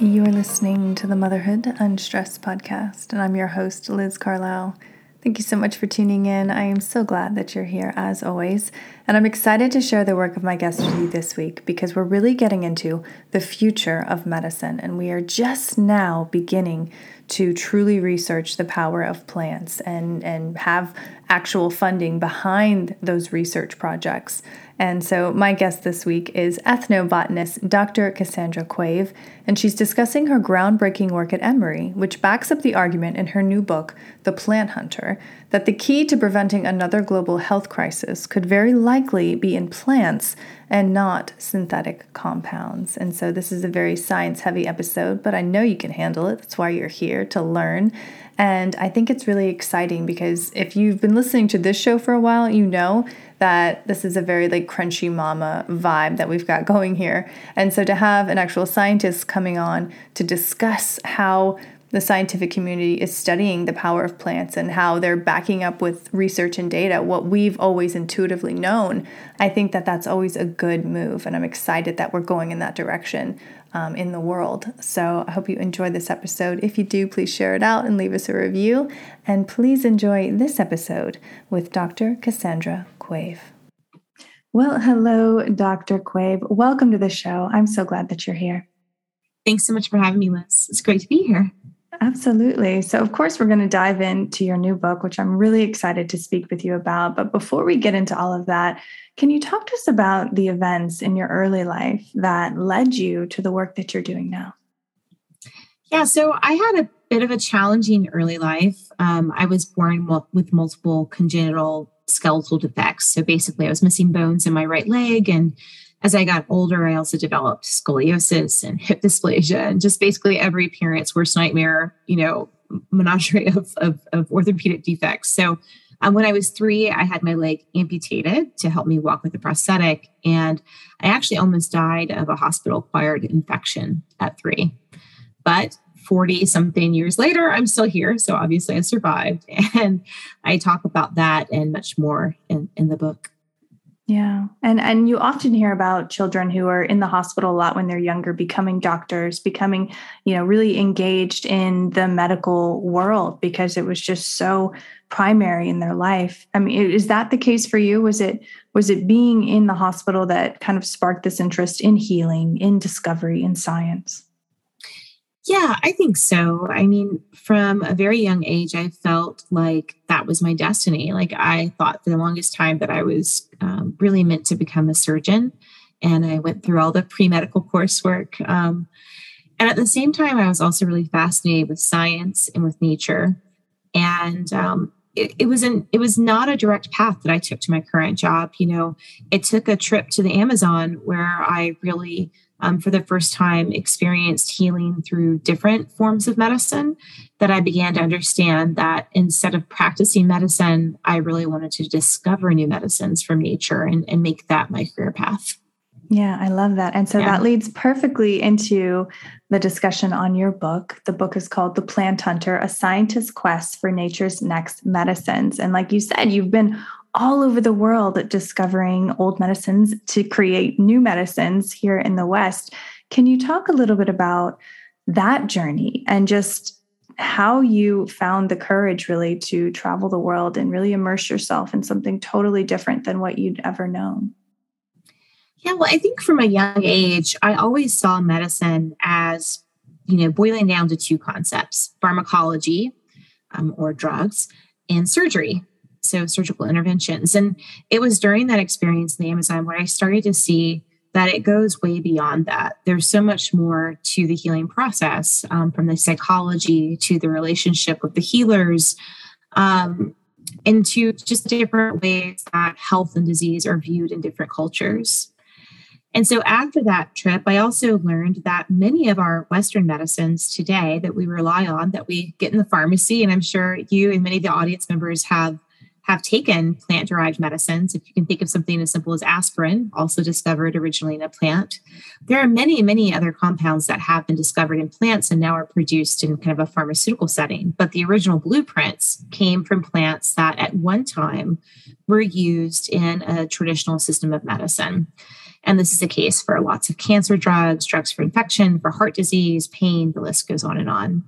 You are listening to the Motherhood Unstressed podcast, and I'm your host, Liz Carlisle. Thank you so much for tuning in. I am so glad that you're here as always. And I'm excited to share the work of my guest with you this week because we're really getting into the future of medicine. And we are just now beginning to truly research the power of plants and, and have actual funding behind those research projects. And so, my guest this week is ethnobotanist Dr. Cassandra Quave, and she's discussing her groundbreaking work at Emory, which backs up the argument in her new book, The Plant Hunter, that the key to preventing another global health crisis could very likely be in plants and not synthetic compounds. And so, this is a very science heavy episode, but I know you can handle it. That's why you're here to learn. And I think it's really exciting because if you've been listening to this show for a while, you know that this is a very like crunchy mama vibe that we've got going here. And so to have an actual scientist coming on to discuss how the scientific community is studying the power of plants and how they're backing up with research and data what we've always intuitively known i think that that's always a good move and i'm excited that we're going in that direction um, in the world. So i hope you enjoy this episode. If you do please share it out and leave us a review and please enjoy this episode with dr cassandra quave well hello dr quave welcome to the show. I'm so glad that you're here. Thanks so much for having me, Liz. It's great to be here. Absolutely. So, of course, we're going to dive into your new book, which I'm really excited to speak with you about. But before we get into all of that, can you talk to us about the events in your early life that led you to the work that you're doing now? Yeah, so I had a bit of a challenging early life. Um, I was born with multiple congenital skeletal defects. So basically, I was missing bones in my right leg and as I got older, I also developed scoliosis and hip dysplasia and just basically every parent's worst nightmare, you know, menagerie of, of, of orthopedic defects. So um, when I was three, I had my leg amputated to help me walk with a prosthetic. And I actually almost died of a hospital acquired infection at three. But 40 something years later, I'm still here. So obviously I survived. And I talk about that and much more in, in the book. Yeah. And and you often hear about children who are in the hospital a lot when they're younger becoming doctors, becoming, you know, really engaged in the medical world because it was just so primary in their life. I mean, is that the case for you? Was it was it being in the hospital that kind of sparked this interest in healing, in discovery, in science? Yeah, I think so. I mean, from a very young age, I felt like that was my destiny. Like, I thought for the longest time that I was um, really meant to become a surgeon. And I went through all the pre medical coursework. Um, and at the same time, I was also really fascinated with science and with nature. And um, it, it was an it was not a direct path that I took to my current job. You know, it took a trip to the Amazon where I really um, for the first time experienced healing through different forms of medicine that I began to understand that instead of practicing medicine, I really wanted to discover new medicines from nature and, and make that my career path. Yeah, I love that. And so yeah. that leads perfectly into the discussion on your book. The book is called The Plant Hunter A Scientist's Quest for Nature's Next Medicines. And like you said, you've been all over the world discovering old medicines to create new medicines here in the West. Can you talk a little bit about that journey and just how you found the courage really to travel the world and really immerse yourself in something totally different than what you'd ever known? Yeah, well, I think from a young age, I always saw medicine as, you know, boiling down to two concepts pharmacology um, or drugs and surgery so surgical interventions. And it was during that experience in the Amazon where I started to see that it goes way beyond that. There's so much more to the healing process, um, from the psychology to the relationship with the healers, um, into just different ways that health and disease are viewed in different cultures. And so after that trip, I also learned that many of our Western medicines today that we rely on, that we get in the pharmacy, and I'm sure you and many of the audience members have have taken plant derived medicines. If you can think of something as simple as aspirin, also discovered originally in a plant, there are many, many other compounds that have been discovered in plants and now are produced in kind of a pharmaceutical setting. But the original blueprints came from plants that at one time were used in a traditional system of medicine. And this is the case for lots of cancer drugs, drugs for infection, for heart disease, pain, the list goes on and on.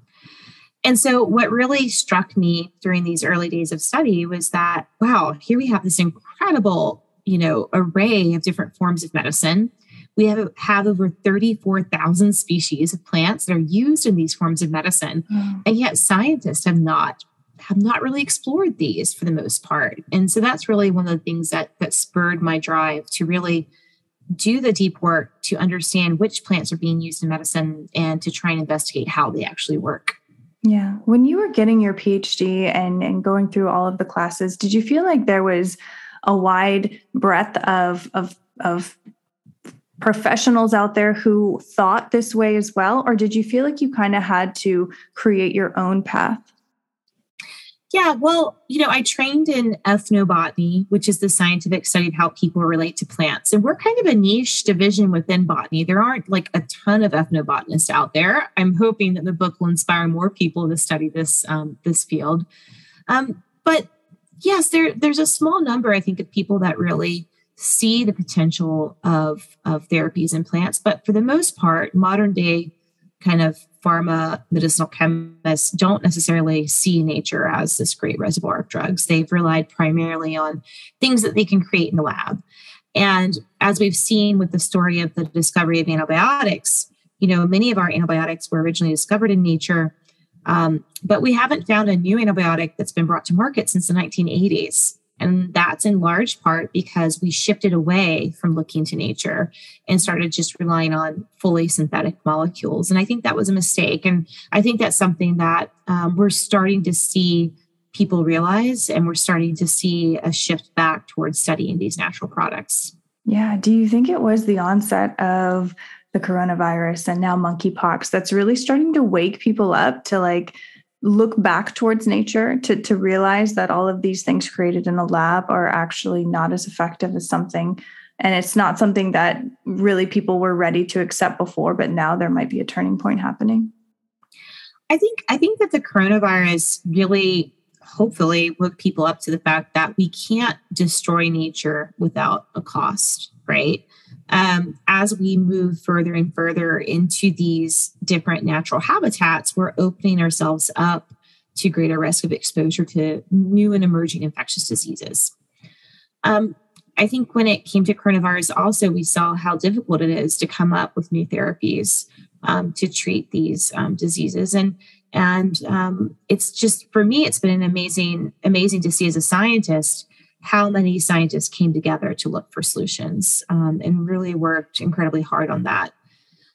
And so, what really struck me during these early days of study was that, wow, here we have this incredible, you know, array of different forms of medicine. We have, have over 34,000 species of plants that are used in these forms of medicine. Mm. And yet scientists have not have not really explored these for the most part. And so that's really one of the things that that spurred my drive to really do the deep work to understand which plants are being used in medicine and to try and investigate how they actually work. Yeah. When you were getting your PhD and, and going through all of the classes, did you feel like there was a wide breadth of, of, of professionals out there who thought this way as well? Or did you feel like you kind of had to create your own path? Yeah, well, you know, I trained in ethnobotany, which is the scientific study of how people relate to plants. And we're kind of a niche division within botany. There aren't like a ton of ethnobotanists out there. I'm hoping that the book will inspire more people to study this um, this field. Um, but yes, there there's a small number, I think, of people that really see the potential of of therapies in plants. But for the most part, modern day kind of pharma medicinal chemists don't necessarily see nature as this great reservoir of drugs. They've relied primarily on things that they can create in the lab. And as we've seen with the story of the discovery of antibiotics, you know, many of our antibiotics were originally discovered in nature, um, but we haven't found a new antibiotic that's been brought to market since the 1980s. And that's in large part because we shifted away from looking to nature and started just relying on fully synthetic molecules. And I think that was a mistake. And I think that's something that um, we're starting to see people realize, and we're starting to see a shift back towards studying these natural products. Yeah. Do you think it was the onset of the coronavirus and now monkeypox that's really starting to wake people up to like, look back towards nature to, to realize that all of these things created in a lab are actually not as effective as something. And it's not something that really people were ready to accept before but now there might be a turning point happening. I think i think that the coronavirus really hopefully woke people up to the fact that we can't destroy nature without a cost right um, as we move further and further into these different natural habitats, we're opening ourselves up to greater risk of exposure to new and emerging infectious diseases. Um, I think when it came to coronavirus, also we saw how difficult it is to come up with new therapies um, to treat these um, diseases, and and um, it's just for me, it's been an amazing, amazing to see as a scientist how many scientists came together to look for solutions um, and really worked incredibly hard on that.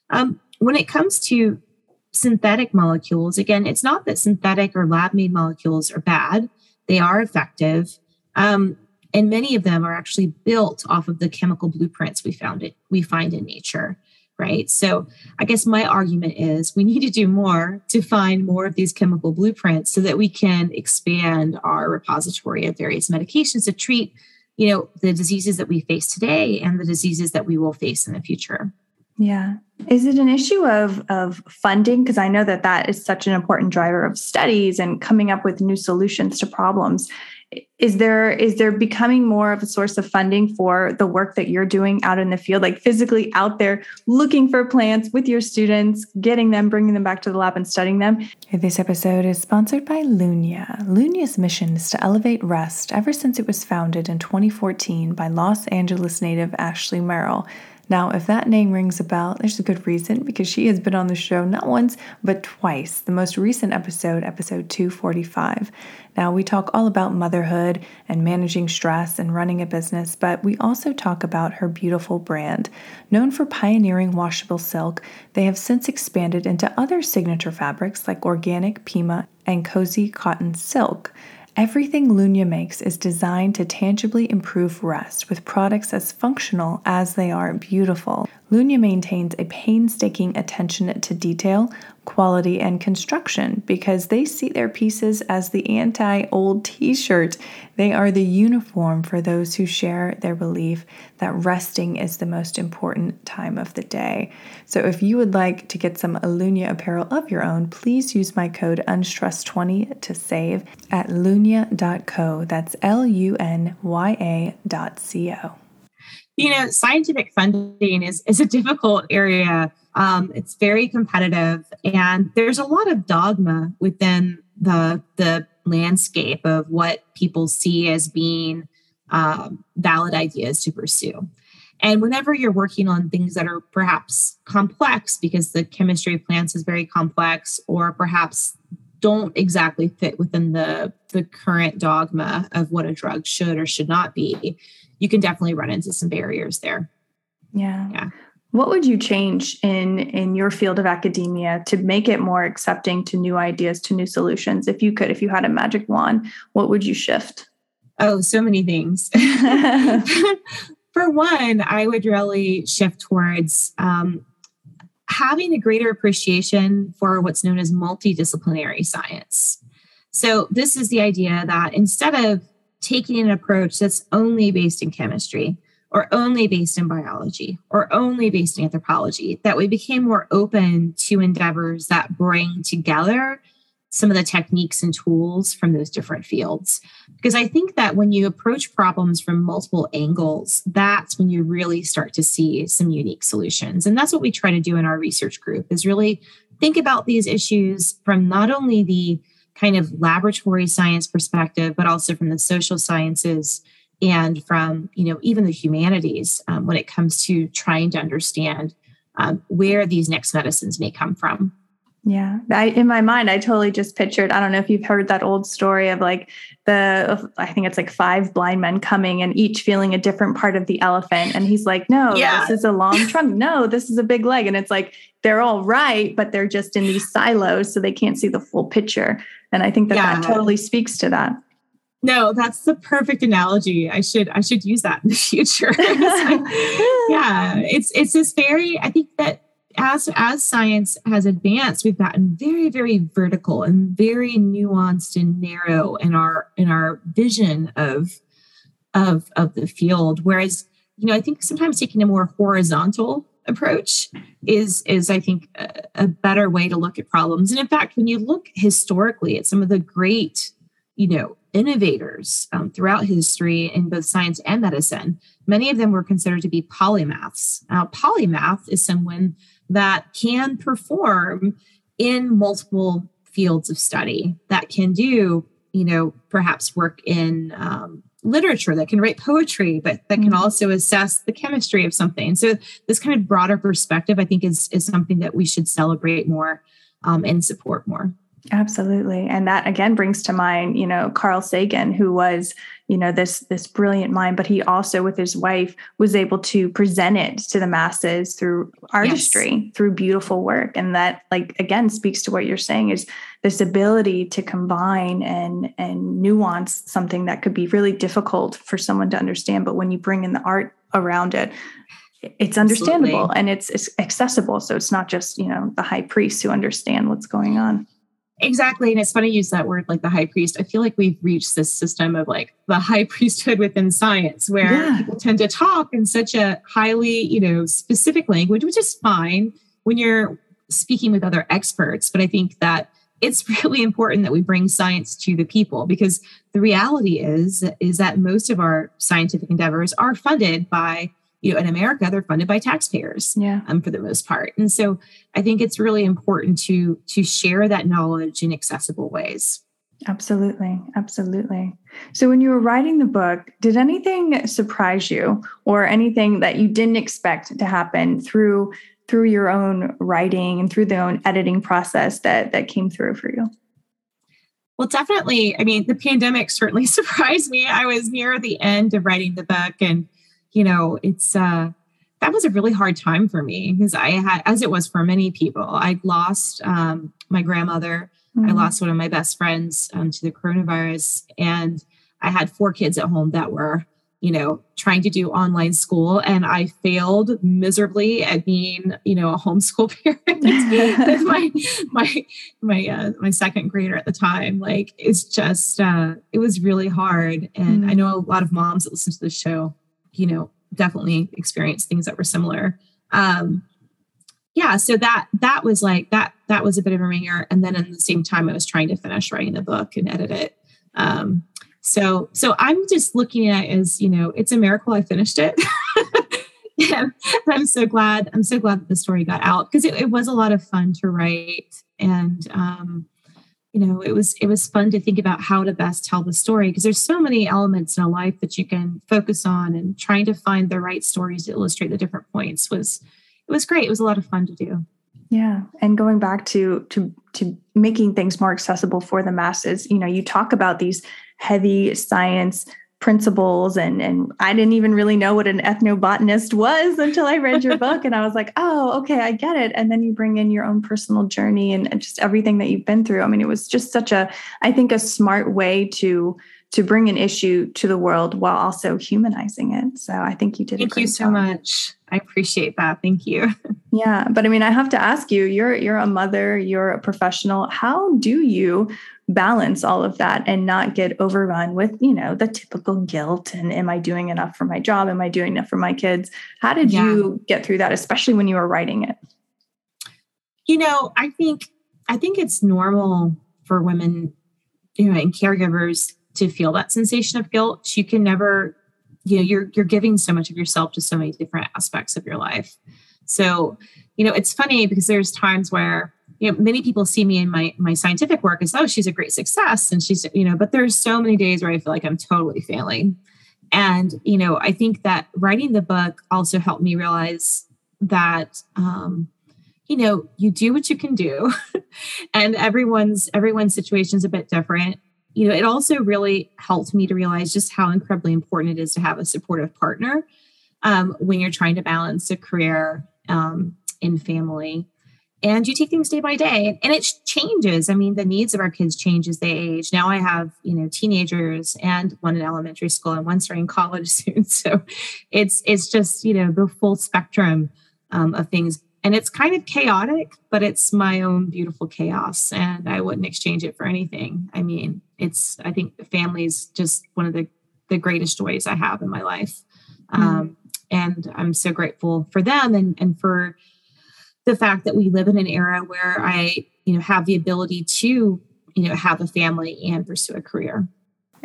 Um, when it comes to synthetic molecules, again, it's not that synthetic or lab made molecules are bad, they are effective. Um, and many of them are actually built off of the chemical blueprints we found it we find in nature right? So I guess my argument is we need to do more to find more of these chemical blueprints so that we can expand our repository of various medications to treat, you know, the diseases that we face today and the diseases that we will face in the future. Yeah. Is it an issue of of funding? Because I know that that is such an important driver of studies and coming up with new solutions to problems. Is there is there becoming more of a source of funding for the work that you're doing out in the field like physically out there looking for plants with your students getting them bringing them back to the lab and studying them? This episode is sponsored by lunya lunya's mission is to elevate rest ever since it was founded in 2014 by los angeles native ashley merrill now, if that name rings a bell, there's a good reason because she has been on the show not once, but twice. The most recent episode, episode 245. Now, we talk all about motherhood and managing stress and running a business, but we also talk about her beautiful brand. Known for pioneering washable silk, they have since expanded into other signature fabrics like organic Pima and cozy cotton silk. Everything Lunya makes is designed to tangibly improve rest with products as functional as they are beautiful. Lunya maintains a painstaking attention to detail, quality, and construction because they see their pieces as the anti old t shirt. They are the uniform for those who share their belief that resting is the most important time of the day. So, if you would like to get some Lunya apparel of your own, please use my code UNSTRESS20 to save at lunya.co. That's L U N Y A dot C O. You know, scientific funding is, is a difficult area. Um, it's very competitive, and there's a lot of dogma within the the landscape of what people see as being um, valid ideas to pursue. And whenever you're working on things that are perhaps complex because the chemistry of plants is very complex, or perhaps don't exactly fit within the, the current dogma of what a drug should or should not be, you can definitely run into some barriers there. Yeah. Yeah. What would you change in in your field of academia to make it more accepting to new ideas, to new solutions? If you could, if you had a magic wand, what would you shift? Oh, so many things. For one, I would really shift towards um, having a greater appreciation for what's known as multidisciplinary science. So, this is the idea that instead of taking an approach that's only based in chemistry or only based in biology or only based in anthropology, that we became more open to endeavors that bring together some of the techniques and tools from those different fields. Because I think that when you approach problems from multiple angles, that's when you really start to see some unique solutions. And that's what we try to do in our research group is really think about these issues from not only the kind of laboratory science perspective, but also from the social sciences and from, you know, even the humanities um, when it comes to trying to understand um, where these next medicines may come from. Yeah. I, in my mind, I totally just pictured, I don't know if you've heard that old story of like the, I think it's like five blind men coming and each feeling a different part of the elephant. And he's like, no, yeah. this is a long trunk. No, this is a big leg. And it's like, they're all right, but they're just in these silos. So they can't see the full picture. And I think that yeah. that totally speaks to that. No, that's the perfect analogy. I should I should use that in the future. yeah, it's it's this very I think that as as science has advanced we've gotten very very vertical and very nuanced and narrow in our in our vision of of of the field. Whereas you know i think sometimes taking a more horizontal approach is is i think a, a better way to look at problems. And in fact when you look historically at some of the great you know innovators um, throughout history in both science and medicine many of them were considered to be polymaths. Now polymath is someone that can perform in multiple fields of study that can do you know perhaps work in um, literature that can write poetry but that can mm-hmm. also assess the chemistry of something so this kind of broader perspective i think is is something that we should celebrate more um, and support more Absolutely. And that again brings to mind, you know, Carl Sagan, who was, you know, this this brilliant mind, but he also with his wife was able to present it to the masses through artistry, yes. through beautiful work. And that like again speaks to what you're saying is this ability to combine and and nuance something that could be really difficult for someone to understand. But when you bring in the art around it, it's understandable Absolutely. and it's, it's accessible. So it's not just, you know, the high priests who understand what's going on. Exactly. And it's funny to use that word like the high priest. I feel like we've reached this system of like the high priesthood within science where yeah. people tend to talk in such a highly, you know, specific language, which is fine when you're speaking with other experts. But I think that it's really important that we bring science to the people because the reality is is that most of our scientific endeavors are funded by you know, in America, they're funded by taxpayers, yeah, um, for the most part. And so, I think it's really important to to share that knowledge in accessible ways. Absolutely, absolutely. So, when you were writing the book, did anything surprise you, or anything that you didn't expect to happen through through your own writing and through the own editing process that that came through for you? Well, definitely. I mean, the pandemic certainly surprised me. I was near the end of writing the book and you know, it's uh that was a really hard time for me because I had, as it was for many people, I lost um, my grandmother. Mm-hmm. I lost one of my best friends um, to the coronavirus, and I had four kids at home that were, you know, trying to do online school, and I failed miserably at being, you know, a homeschool parent. my my my uh, my second grader at the time, like, it's just uh, it was really hard, and mm-hmm. I know a lot of moms that listen to the show you know, definitely experienced things that were similar. Um, yeah, so that that was like that that was a bit of a wringer. And then at the same time, I was trying to finish writing the book and edit it. Um, so so I'm just looking at it as you know, it's a miracle I finished it. I'm so glad. I'm so glad that the story got out because it, it, was a lot of fun to write, and um, you know, it was it was fun to think about how to best tell the story because there's so many elements in a life that you can focus on, and trying to find the right stories to illustrate the different points was it was great. It was a lot of fun to do. Yeah, and going back to to to making things more accessible for the masses, you know, you talk about these heavy science principles and and I didn't even really know what an ethnobotanist was until I read your book and I was like, "Oh, okay, I get it." And then you bring in your own personal journey and, and just everything that you've been through. I mean, it was just such a I think a smart way to to bring an issue to the world while also humanizing it. So I think you did. Thank you so job. much. I appreciate that. Thank you. Yeah, but I mean, I have to ask you. You're you're a mother. You're a professional. How do you balance all of that and not get overrun with you know the typical guilt and am I doing enough for my job? Am I doing enough for my kids? How did yeah. you get through that, especially when you were writing it? You know, I think I think it's normal for women, you know, and caregivers to feel that sensation of guilt you can never you know you're you're giving so much of yourself to so many different aspects of your life so you know it's funny because there's times where you know many people see me in my my scientific work as oh she's a great success. And she's you know but there's so many days where i feel like i'm totally failing. And you know i think that writing the book also helped me realize that um you know you do what you can do. And everyone's everyone's situation is a bit different. You know, it also really helped me to realize just how incredibly important it is to have a supportive partner um, when you're trying to balance a career um, in family. And you take things day by day, and it changes. I mean, the needs of our kids change as they age. Now I have, you know, teenagers and one in elementary school and one starting college soon. So it's it's just you know the full spectrum um, of things and it's kind of chaotic but it's my own beautiful chaos and i wouldn't exchange it for anything i mean it's i think the family is just one of the the greatest joys i have in my life mm-hmm. um, and i'm so grateful for them and and for the fact that we live in an era where i you know have the ability to you know have a family and pursue a career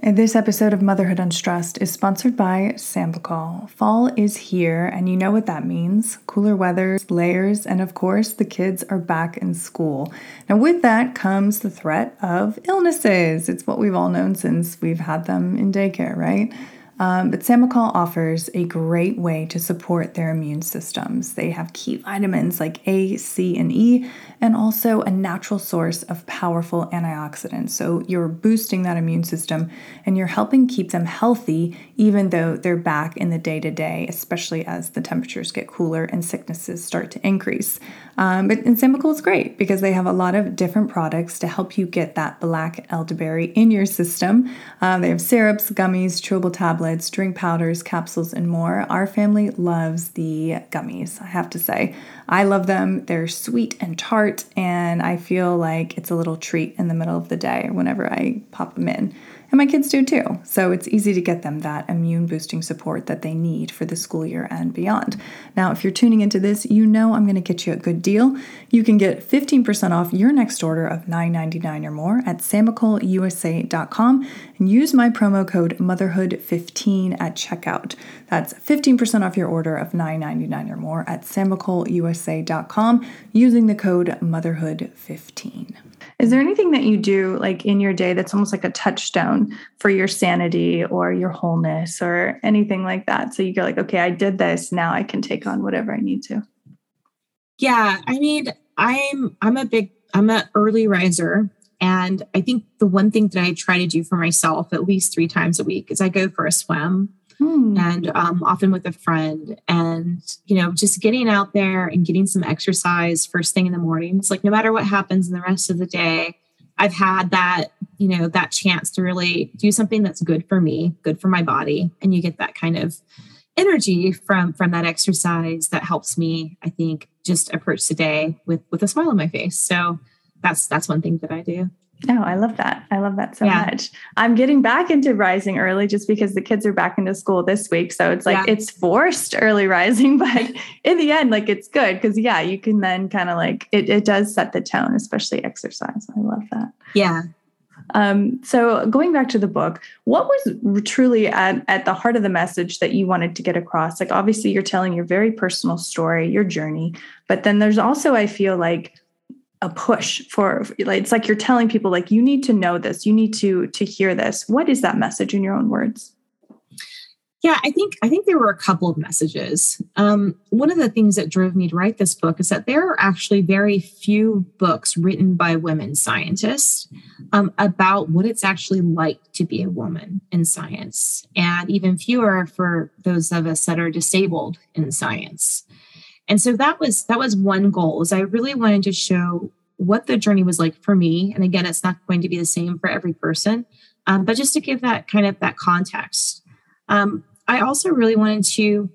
this episode of Motherhood Unstressed is sponsored by Sambucol. Fall is here, and you know what that means cooler weather, layers, and of course, the kids are back in school. Now, with that comes the threat of illnesses. It's what we've all known since we've had them in daycare, right? Um, but Sambucol offers a great way to support their immune systems. They have key vitamins like A, C, and E, and also a natural source of powerful antioxidants. So you're boosting that immune system and you're helping keep them healthy, even though they're back in the day to day, especially as the temperatures get cooler and sicknesses start to increase. Um, but Sambucol is great because they have a lot of different products to help you get that black elderberry in your system. Um, they have syrups, gummies, chewable tablets, drink powders, capsules, and more. Our family loves the gummies, I have to say. I love them. They're sweet and tart, and I feel like it's a little treat in the middle of the day whenever I pop them in. And my kids do too. So it's easy to get them that immune boosting support that they need for the school year and beyond. Now, if you're tuning into this, you know I'm going to get you a good deal. You can get 15% off your next order of $9.99 or more at sambucolusa.com and use my promo code motherhood15 at checkout. That's 15% off your order of $9.99 or more at sambucolusa.com using the code motherhood15. Is there anything that you do like in your day that's almost like a touchstone for your sanity or your wholeness or anything like that? So you go like, okay, I did this. Now I can take on whatever I need to. Yeah. I mean, I'm I'm a big I'm an early riser. And I think the one thing that I try to do for myself at least three times a week is I go for a swim. Hmm. and um, often with a friend. And you know just getting out there and getting some exercise first thing in the morning. It's like no matter what happens in the rest of the day i've had that you know that chance to really do something that's good for me good for my body. And you get that kind of energy from from that exercise that helps me i think just approach the day with with a smile on my face. So that's that's one thing that i do Oh, I love that. I love that so yeah. much. I'm getting back into rising early just because the kids are back into school this week. So it's like yeah. it's forced early rising, but in the end, like it's good because yeah, you can then kind of like it, it does set the tone, especially exercise. I love that. Yeah. Um, so going back to the book, what was truly at, at the heart of the message that you wanted to get across? Like obviously you're telling your very personal story, your journey, but then there's also, I feel like a push for like it's like you're telling people like you need to know this, you need to to hear this. What is that message in your own words? Yeah, I think I think there were a couple of messages. Um, one of the things that drove me to write this book is that there are actually very few books written by women scientists um, about what it's actually like to be a woman in science, and even fewer for those of us that are disabled in science. And so that was that was one goal. Is I really wanted to show what the journey was like for me. And again, it's not going to be the same for every person, um, but just to give that kind of that context. Um, I also really wanted to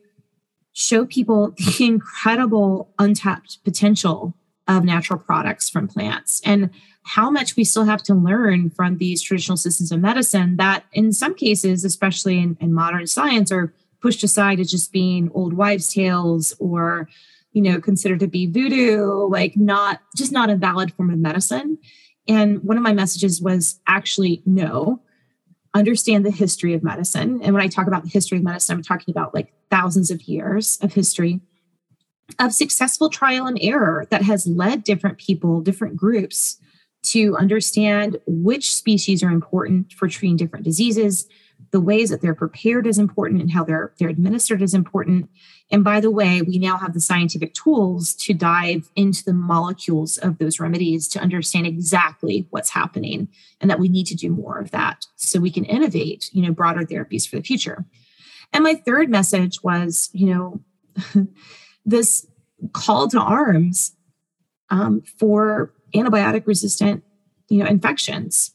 show people the incredible untapped potential of natural products from plants and how much we still have to learn from these traditional systems of medicine that in some cases especially in, in modern science are pushed aside as just being old wives tales or you know considered to be voodoo like not just not a valid form of medicine and one of my messages was actually no understand the history of medicine. And when I talk about the history of medicine, I'm talking about like thousands of years of history of successful trial and error that has led different people, different groups to understand which species are important for treating different diseases, the ways that they're prepared is important and how they're they're administered is important. And by the way we now have the scientific tools to dive into the molecules of those remedies to understand exactly what's happening and that we need to do more of that so we can innovate you know broader therapies for the future. And my third message was you know this call to arms um, for antibiotic resistant you know infections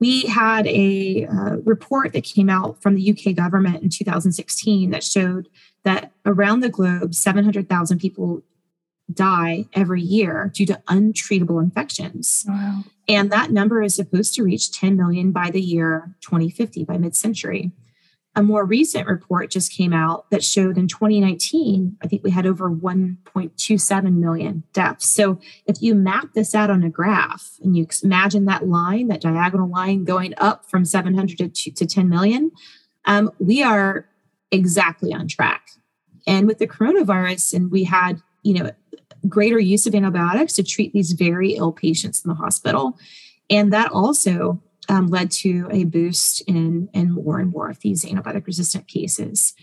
we had a uh, report that came out from the UK government in 2016 that showed that around the globe, 700,000 people die every year due to untreatable infections. Wow. And that number is supposed to reach 10 million by the year 2050, by mid century a more recent report just came out that showed in 2019, I think we had over 1.27 million deaths. So if you map this out on a graph and you imagine that line, that diagonal line going up from 700 to, to 10 million, um, we are exactly on track. And with the coronavirus, and we had, you know, greater use of antibiotics to treat these very ill patients in the hospital. And that also um, led to a boost in, in more and more of these antibiotic resistant cases.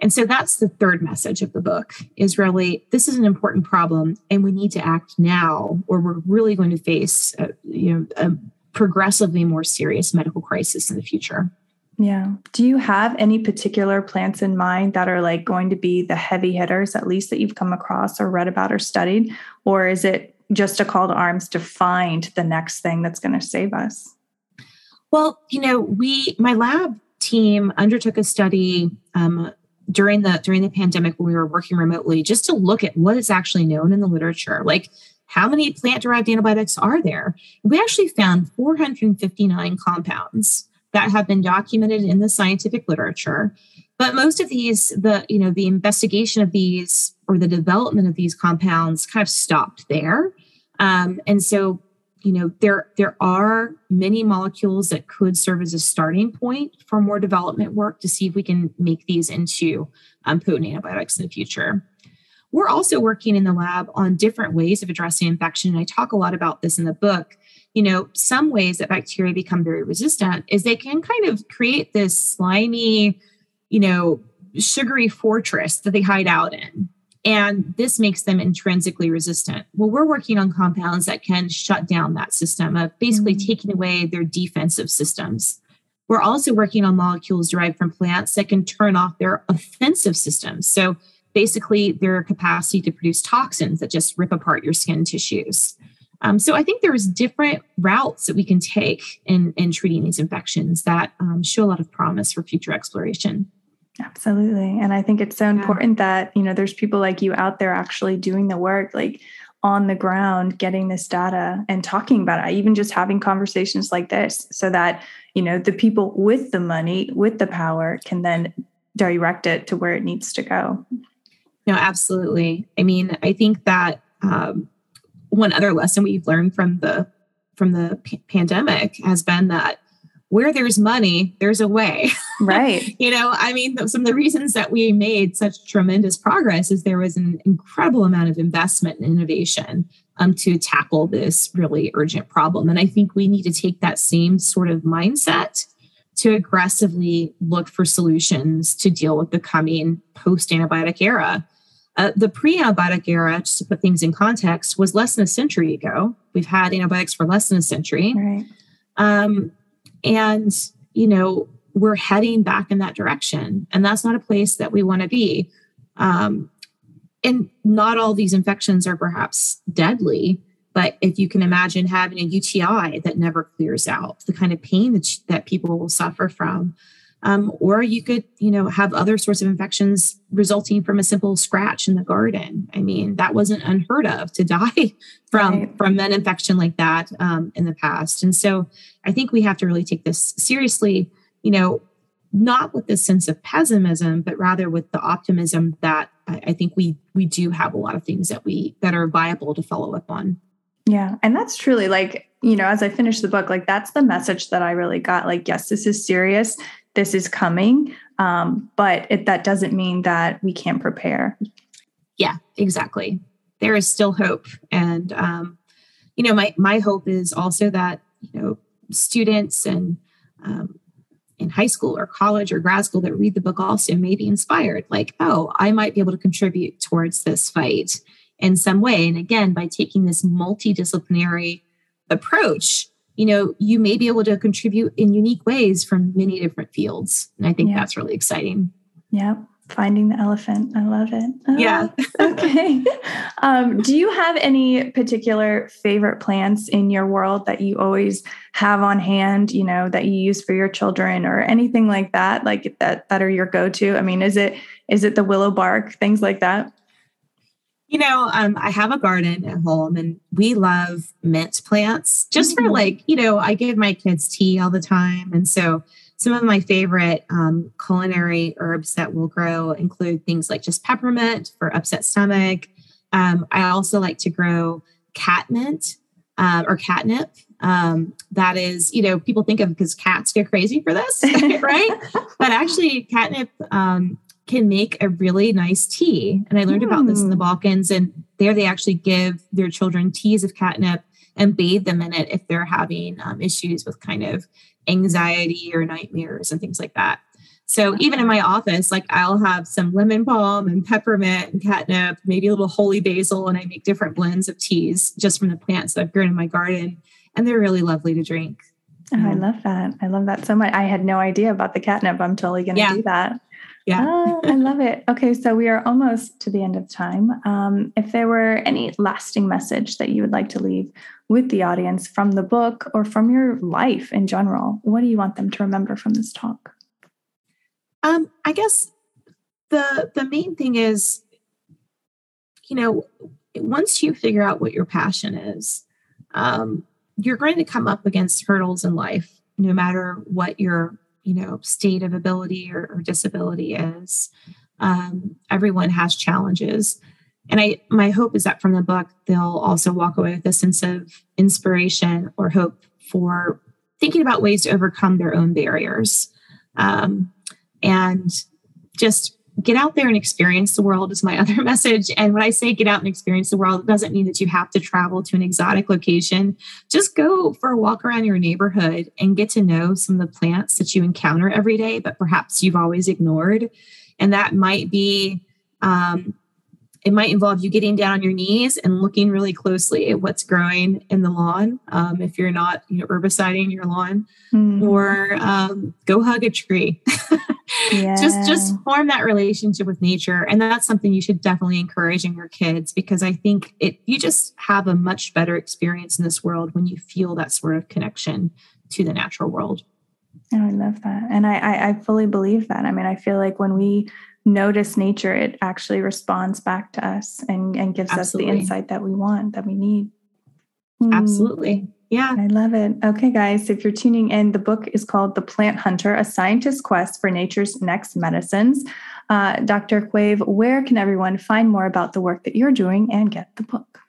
And so that's the third message of the book is really this is an important problem and we need to act now or we're really going to face a, you know a progressively more serious medical crisis in the future. Yeah. Do you have any particular plants in mind that are like going to be the heavy hitters at least that you've come across or read about or studied or is it just a call to arms to find the next thing that's going to save us? Well, you know, we my lab team undertook a study um, during the during the pandemic when we were working remotely, just to look at what is actually known in the literature, like how many plant derived antibiotics are there. We actually found 459 compounds that have been documented in the scientific literature. But most of these the you know the investigation of these or the development of these compounds kind of stopped there. Um, and so you know there there are many molecules that could serve as a starting point for more development work to see if we can make these into um, potent antibiotics in the future. We're also working in the lab on different ways of addressing infection and i talk a lot about this in the book. You know some ways that bacteria become very resistant is they can kind of create this slimy you know sugary fortress that they hide out in and this makes them intrinsically resistant. Well, we're working on compounds that can shut down that system of basically mm-hmm. taking away their defensive systems. We're also working on molecules derived from plants that can turn off their offensive systems. So basically, their capacity to produce toxins that just rip apart your skin tissues. Um, so I think there's different routes that we can take in, in treating these infections that um, show a lot of promise for future exploration. Absolutely. And I think it's so important yeah. that, you know, there's people like you out there actually doing the work, like on the ground, getting this data and talking about it, even just having conversations like this so that, you know, the people with the money, with the power can then direct it to where it needs to go. No, absolutely. I mean, I think that um, one other lesson we've learned from the from the p- pandemic has been that where there's money, there's a way. Right. you know, I mean, some of the reasons that we made such tremendous progress is there was an incredible amount of investment and innovation um, to tackle this really urgent problem. And I think we need to take that same sort of mindset to aggressively look for solutions to deal with the coming post antibiotic era. Uh, the pre antibiotic era, just to put things in context, was less than a century ago. We've had antibiotics for less than a century. Right. Um, and, you know, we're heading back in that direction. And that's not a place that we want to be. Um, and not all these infections are perhaps deadly, but if you can imagine having a UTI that never clears out, the kind of pain that, that people will suffer from, um, or you could, you know, have other sorts of infections resulting from a simple scratch in the garden. I mean, that wasn't unheard of to die from right. from an infection like that um, in the past. And so, I think we have to really take this seriously. You know, not with this sense of pessimism, but rather with the optimism that I, I think we we do have a lot of things that we that are viable to follow up on. Yeah. And that's truly like, you know, as I finish the book, like that's the message that I really got. Like, yes, this is serious, this is coming. Um, but it, that doesn't mean that we can't prepare. Yeah, exactly. There is still hope. And, um, you know, my, my hope is also that, you know, students and, um, in high school or college or grad school that read the book also may be inspired like oh i might be able to contribute towards this fight in some way. And again, by taking this multidisciplinary approach, you know, you may be able to contribute in unique ways from many different fields. And I think yeah. that's really exciting. Yeah. Finding the elephant. I love it. Oh, yeah. okay. Um, do you have any particular favorite plants in your world that you always have on hand, you know, that you use for your children or anything like that, like that, that are your go-to? I mean, is it, is it the willow bark, things like that? You know, um, I have a garden at home and we love mint plants just mm-hmm. for like, you know, I give my kids tea all the time. And so some of my favorite um, culinary herbs that will grow include things like just peppermint for upset stomach. Um, I also like to grow catmint uh, or catnip. Um, that is, you know, people think of because cats get crazy for this, right? but actually, catnip um, can make a really nice tea. And I learned mm. about this in the hmm. Balkans, and there they actually give their children teas of catnip and bathe them in it if they're having um, issues with kind of anxiety or nightmares and things like that. So even in my office, like I'll have some lemon balm and peppermint and catnip, maybe a little holy basil, and I make different blends of teas just from the plants that I've grown in my garden. And they're really lovely to drink. Oh, I love that. I love that so much. I had no idea about the catnip. I'm totally going to yeah. do that. Yeah. oh, I love it. Okay, so we are almost to the end of time. Um, if there were any lasting message that you would like to leave with the audience from the book or from your life in general, what do you want them to remember from this talk? Um, I guess the the main thing is, you know, once you figure out what your passion is, um, you're going to come up against hurdles in life, no matter what your you know state of ability or, or disability is um, everyone has challenges. And i my hope is that from the book they'll also walk away with a sense of inspiration or hope for thinking about ways to overcome their own barriers. Um, and just get out there and experience the world is my other message. And when I say get out and experience the world, it doesn't mean that you have to travel to an exotic location. Just go for a walk around your neighborhood and get to know some of the plants that you encounter every day, but perhaps you've always ignored. And that might be, um, it might involve you getting down on your knees and looking really closely at what's growing in the lawn. Um, if you're not, you know, herbiciding your lawn, mm-hmm. or um, go hug a tree. yeah. just just form that relationship with nature and that's something you should definitely encourage in your kids because i think it you just have a much better experience in this world when you feel that sort of connection to the natural world oh, i love that and I, I i fully believe that i mean i feel like when we notice nature it actually responds back to us and and gives Absolutely. us the insight that we want that we need Absolutely. Yeah. I love it. Okay, guys, if you're tuning in, the book is called The Plant Hunter A Scientist's Quest for Nature's Next Medicines. Uh, Dr. Quave, where can everyone find more about the work that you're doing and get the book?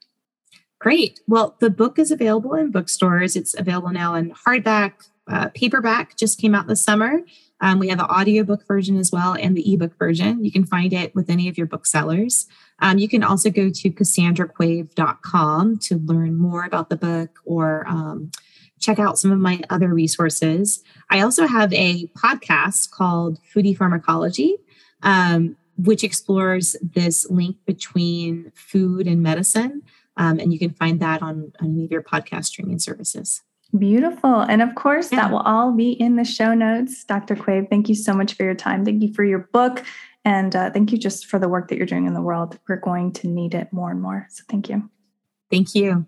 Great. Well, the book is available in bookstores. It's available now in hardback, uh, paperback, just came out this summer. Um, we have an audiobook version as well and the ebook version. You can find it with any of your booksellers. Um, you can also go to cassandraquave.com to learn more about the book or um, check out some of my other resources. I also have a podcast called Foodie Pharmacology, um, which explores this link between food and medicine. Um, and you can find that on, on any of your podcast streaming services. Beautiful. And of course, yeah. that will all be in the show notes. Dr. Quave, thank you so much for your time. Thank you for your book. And uh, thank you just for the work that you're doing in the world. We're going to need it more and more. So thank you. Thank you.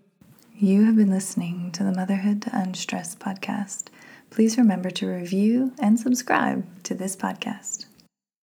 You have been listening to the Motherhood Unstressed podcast. Please remember to review and subscribe to this podcast.